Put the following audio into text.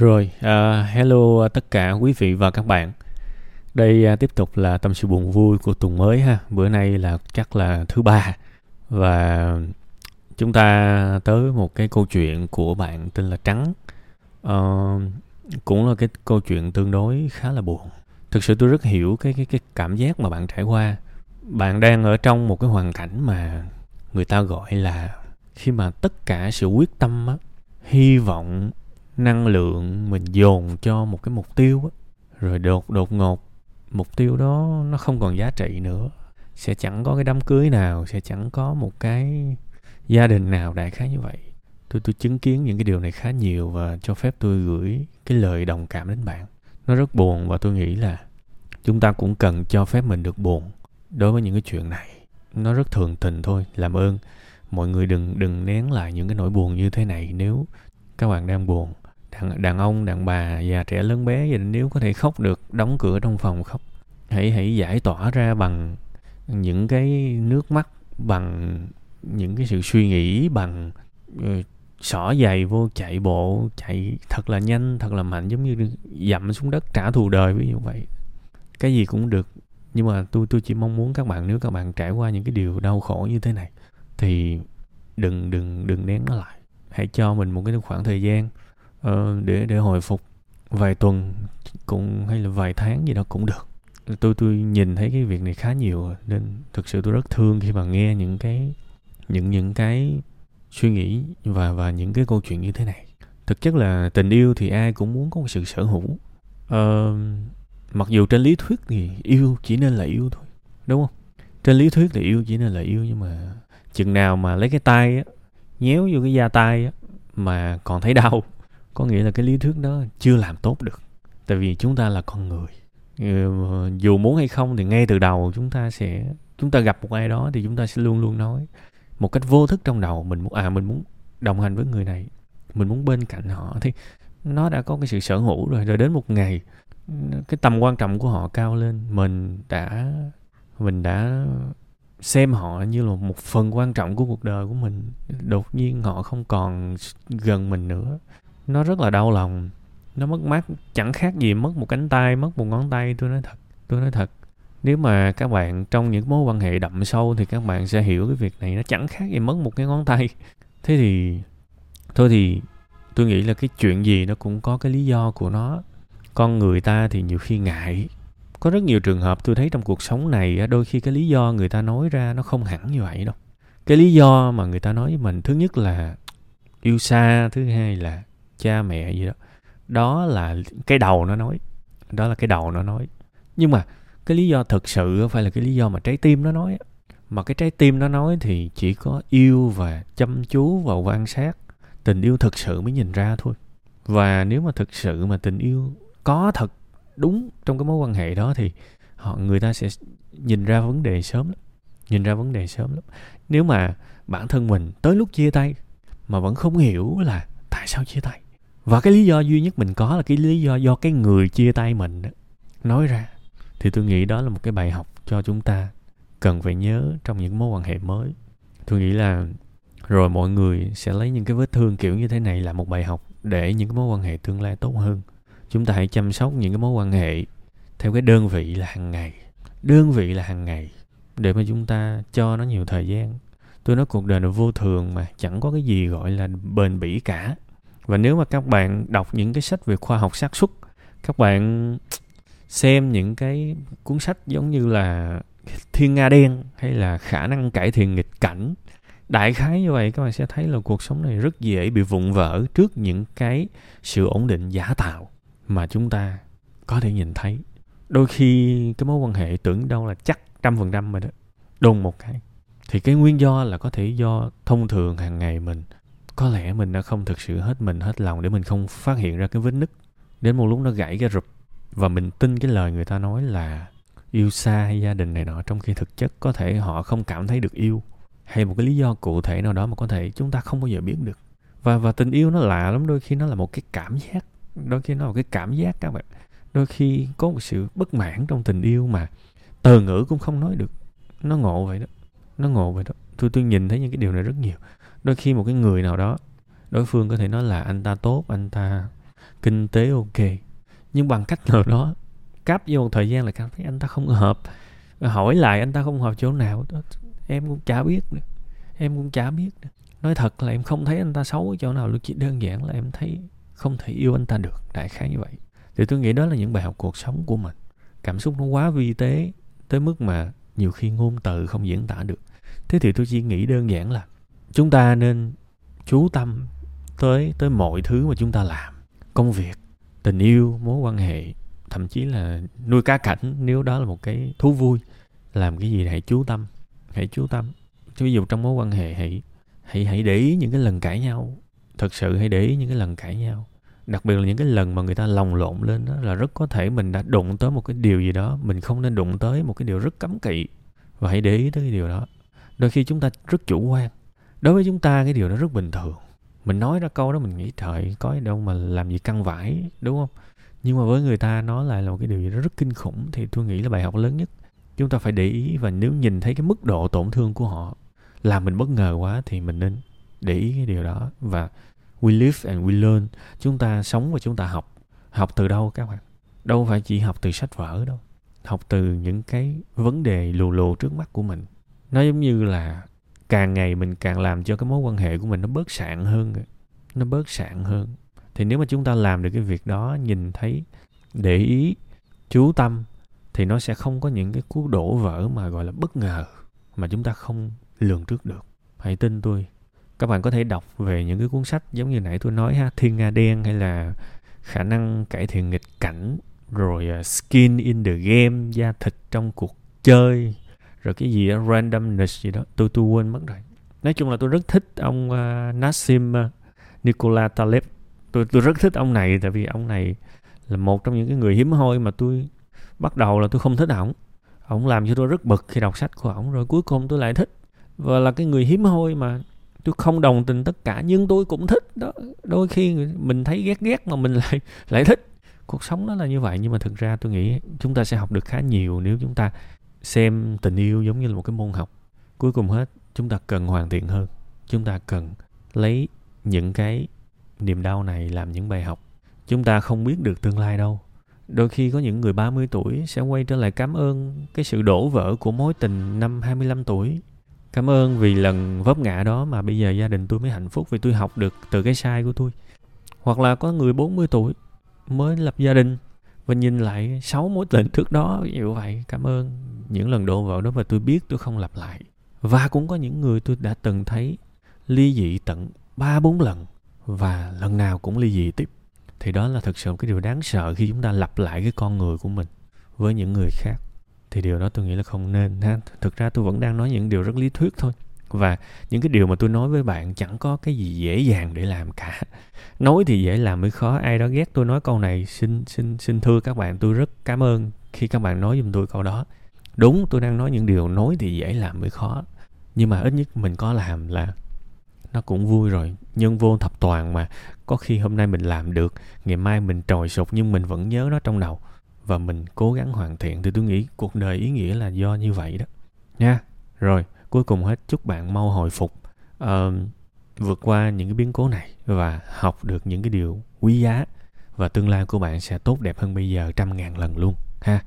Rồi, uh, hello tất cả quý vị và các bạn. Đây uh, tiếp tục là tâm sự buồn vui của tuần mới ha. Bữa nay là chắc là thứ ba và chúng ta tới một cái câu chuyện của bạn tên là Trắng. Uh, cũng là cái câu chuyện tương đối khá là buồn. Thực sự tôi rất hiểu cái cái cái cảm giác mà bạn trải qua. Bạn đang ở trong một cái hoàn cảnh mà người ta gọi là khi mà tất cả sự quyết tâm á, hy vọng năng lượng mình dồn cho một cái mục tiêu á, rồi đột đột ngột mục tiêu đó nó không còn giá trị nữa. Sẽ chẳng có cái đám cưới nào sẽ chẳng có một cái gia đình nào đại khái như vậy. Tôi tôi chứng kiến những cái điều này khá nhiều và cho phép tôi gửi cái lời đồng cảm đến bạn. Nó rất buồn và tôi nghĩ là chúng ta cũng cần cho phép mình được buồn đối với những cái chuyện này. Nó rất thường tình thôi làm ơn. Mọi người đừng đừng nén lại những cái nỗi buồn như thế này nếu các bạn đang buồn đàn, đàn ông đàn bà già trẻ lớn bé gì nếu có thể khóc được đóng cửa trong phòng khóc. Hãy hãy giải tỏa ra bằng những cái nước mắt bằng những cái sự suy nghĩ bằng uh, xỏ giày vô chạy bộ chạy thật là nhanh thật là mạnh giống như dậm xuống đất trả thù đời ví dụ vậy. Cái gì cũng được nhưng mà tôi tôi chỉ mong muốn các bạn nếu các bạn trải qua những cái điều đau khổ như thế này thì đừng đừng đừng nén nó lại. Hãy cho mình một cái khoảng thời gian uh, để để hồi phục vài tuần cũng hay là vài tháng gì đó cũng được. Tôi tôi nhìn thấy cái việc này khá nhiều nên thực sự tôi rất thương khi mà nghe những cái những những cái suy nghĩ và và những cái câu chuyện như thế này. Thực chất là tình yêu thì ai cũng muốn có một sự sở hữu. Ờ, mặc dù trên lý thuyết thì yêu chỉ nên là yêu thôi đúng không? Trên lý thuyết thì yêu chỉ nên là yêu nhưng mà chừng nào mà lấy cái tay á nhéo vô cái da tay á mà còn thấy đau có nghĩa là cái lý thuyết đó chưa làm tốt được. Tại vì chúng ta là con người. Ờ, dù muốn hay không thì ngay từ đầu chúng ta sẽ, chúng ta gặp một ai đó thì chúng ta sẽ luôn luôn nói một cách vô thức trong đầu mình muốn à mình muốn đồng hành với người này, mình muốn bên cạnh họ. Thì nó đã có cái sự sở hữu rồi rồi đến một ngày, cái tầm quan trọng của họ cao lên. Mình đã mình đã xem họ như là một phần quan trọng của cuộc đời của mình. Đột nhiên họ không còn gần mình nữa nó rất là đau lòng. Nó mất mát, chẳng khác gì mất một cánh tay, mất một ngón tay. Tôi nói thật, tôi nói thật. Nếu mà các bạn trong những mối quan hệ đậm sâu thì các bạn sẽ hiểu cái việc này. Nó chẳng khác gì mất một cái ngón tay. Thế thì, thôi thì tôi nghĩ là cái chuyện gì nó cũng có cái lý do của nó. Con người ta thì nhiều khi ngại. Có rất nhiều trường hợp tôi thấy trong cuộc sống này đôi khi cái lý do người ta nói ra nó không hẳn như vậy đâu. Cái lý do mà người ta nói với mình, thứ nhất là yêu xa, thứ hai là cha mẹ gì đó. Đó là cái đầu nó nói. Đó là cái đầu nó nói. Nhưng mà cái lý do thực sự phải là cái lý do mà trái tim nó nói mà cái trái tim nó nói thì chỉ có yêu và chăm chú và quan sát. Tình yêu thực sự mới nhìn ra thôi. Và nếu mà thực sự mà tình yêu có thật đúng trong cái mối quan hệ đó thì họ, người ta sẽ nhìn ra vấn đề sớm lắm. Nhìn ra vấn đề sớm lắm. Nếu mà bản thân mình tới lúc chia tay mà vẫn không hiểu là tại sao chia tay và cái lý do duy nhất mình có là cái lý do do cái người chia tay mình nói ra. Thì tôi nghĩ đó là một cái bài học cho chúng ta cần phải nhớ trong những mối quan hệ mới. Tôi nghĩ là rồi mọi người sẽ lấy những cái vết thương kiểu như thế này là một bài học để những cái mối quan hệ tương lai tốt hơn. Chúng ta hãy chăm sóc những cái mối quan hệ theo cái đơn vị là hàng ngày. Đơn vị là hàng ngày để mà chúng ta cho nó nhiều thời gian. Tôi nói cuộc đời là vô thường mà chẳng có cái gì gọi là bền bỉ cả và nếu mà các bạn đọc những cái sách về khoa học xác suất, các bạn xem những cái cuốn sách giống như là thiên nga đen hay là khả năng cải thiện nghịch cảnh, đại khái như vậy các bạn sẽ thấy là cuộc sống này rất dễ bị vụn vỡ trước những cái sự ổn định giả tạo mà chúng ta có thể nhìn thấy. Đôi khi cái mối quan hệ tưởng đâu là chắc trăm phần trăm rồi đó đùng một cái. Thì cái nguyên do là có thể do thông thường hàng ngày mình có lẽ mình đã không thực sự hết mình, hết lòng để mình không phát hiện ra cái vết nứt. Đến một lúc nó gãy cái rụp. Và mình tin cái lời người ta nói là yêu xa hay gia đình này nọ, trong khi thực chất có thể họ không cảm thấy được yêu. Hay một cái lý do cụ thể nào đó mà có thể chúng ta không bao giờ biết được. Và và tình yêu nó lạ lắm, đôi khi nó là một cái cảm giác. Đôi khi nó là một cái cảm giác các bạn. Đôi khi có một sự bất mãn trong tình yêu mà từ ngữ cũng không nói được. Nó ngộ vậy đó. Nó ngộ vậy đó. Tôi tôi nhìn thấy những cái điều này rất nhiều đôi khi một cái người nào đó, đối phương có thể nói là anh ta tốt, anh ta kinh tế ok, nhưng bằng cách nào đó cáp vô một thời gian là cảm thấy anh ta không hợp hỏi lại anh ta không hợp chỗ nào em cũng chả biết nữa, em cũng chả biết nữa. Nói thật là em không thấy anh ta xấu ở chỗ nào luôn, chỉ đơn giản là em thấy không thể yêu anh ta được, đại khái như vậy. Thì tôi nghĩ đó là những bài học cuộc sống của mình. Cảm xúc nó quá vi tế, tới mức mà nhiều khi ngôn từ không diễn tả được. Thế thì tôi chỉ nghĩ đơn giản là chúng ta nên chú tâm tới tới mọi thứ mà chúng ta làm. Công việc, tình yêu, mối quan hệ, thậm chí là nuôi cá cảnh, nếu đó là một cái thú vui, làm cái gì hãy chú tâm, hãy chú tâm. Ví dụ trong mối quan hệ, hãy hãy hãy để ý những cái lần cãi nhau. Thật sự hãy để ý những cái lần cãi nhau. Đặc biệt là những cái lần mà người ta lồng lộn lên đó, là rất có thể mình đã đụng tới một cái điều gì đó, mình không nên đụng tới một cái điều rất cấm kỵ. Và hãy để ý tới cái điều đó. Đôi khi chúng ta rất chủ quan đối với chúng ta, cái điều đó rất bình thường. Mình nói ra câu đó, mình nghĩ, trời có gì đâu mà làm gì căng vải đúng không? Nhưng mà với người ta, nó lại là một cái điều gì đó rất kinh khủng, thì tôi nghĩ là bài học lớn nhất. Chúng ta phải để ý và nếu nhìn thấy cái mức độ tổn thương của họ, làm mình bất ngờ quá thì mình nên để ý cái điều đó. Và we live and we learn. Chúng ta sống và chúng ta học. Học từ đâu các bạn? Đâu phải chỉ học từ sách vở đâu. Học từ những cái vấn đề lù lù trước mắt của mình. Nó giống như là càng ngày mình càng làm cho cái mối quan hệ của mình nó bớt sạn hơn nó bớt sạn hơn. Thì nếu mà chúng ta làm được cái việc đó nhìn thấy để ý chú tâm thì nó sẽ không có những cái cú đổ vỡ mà gọi là bất ngờ mà chúng ta không lường trước được. Hãy tin tôi. Các bạn có thể đọc về những cái cuốn sách giống như nãy tôi nói ha thiên nga đen hay là khả năng cải thiện nghịch cảnh rồi uh, skin in the game da thịt trong cuộc chơi rồi cái gì đó, randomness gì đó tôi tôi quên mất rồi. Nói chung là tôi rất thích ông uh, Nassim uh, Nikola Taleb. Tôi tôi rất thích ông này tại vì ông này là một trong những cái người hiếm hoi mà tôi bắt đầu là tôi không thích ổng. Ổng làm cho tôi rất bực khi đọc sách của ổng rồi cuối cùng tôi lại thích. Và là cái người hiếm hoi mà tôi không đồng tình tất cả nhưng tôi cũng thích đó. Đôi khi mình thấy ghét ghét mà mình lại lại thích. Cuộc sống nó là như vậy nhưng mà thực ra tôi nghĩ chúng ta sẽ học được khá nhiều nếu chúng ta xem tình yêu giống như là một cái môn học. Cuối cùng hết, chúng ta cần hoàn thiện hơn. Chúng ta cần lấy những cái niềm đau này làm những bài học. Chúng ta không biết được tương lai đâu. Đôi khi có những người 30 tuổi sẽ quay trở lại cảm ơn cái sự đổ vỡ của mối tình năm 25 tuổi. Cảm ơn vì lần vấp ngã đó mà bây giờ gia đình tôi mới hạnh phúc vì tôi học được từ cái sai của tôi. Hoặc là có người 40 tuổi mới lập gia đình và nhìn lại sáu mối tình trước đó như vậy. Cảm ơn những lần đổ vỡ đó và tôi biết tôi không lặp lại. Và cũng có những người tôi đã từng thấy ly dị tận 3 4 lần và lần nào cũng ly dị tiếp. Thì đó là thực sự một cái điều đáng sợ khi chúng ta lặp lại cái con người của mình với những người khác thì điều đó tôi nghĩ là không nên ha thực ra tôi vẫn đang nói những điều rất lý thuyết thôi và những cái điều mà tôi nói với bạn chẳng có cái gì dễ dàng để làm cả. Nói thì dễ làm mới khó, ai đó ghét tôi nói câu này, xin xin xin thưa các bạn, tôi rất cảm ơn khi các bạn nói giùm tôi câu đó. Đúng, tôi đang nói những điều nói thì dễ làm mới khó, nhưng mà ít nhất mình có làm là nó cũng vui rồi. Nhân vô thập toàn mà, có khi hôm nay mình làm được, ngày mai mình trồi sụt nhưng mình vẫn nhớ nó trong đầu. Và mình cố gắng hoàn thiện thì tôi nghĩ cuộc đời ý nghĩa là do như vậy đó. Nha, rồi cuối cùng hết chúc bạn mau hồi phục uh, vượt qua những cái biến cố này và học được những cái điều quý giá. Và tương lai của bạn sẽ tốt đẹp hơn bây giờ trăm ngàn lần luôn ha.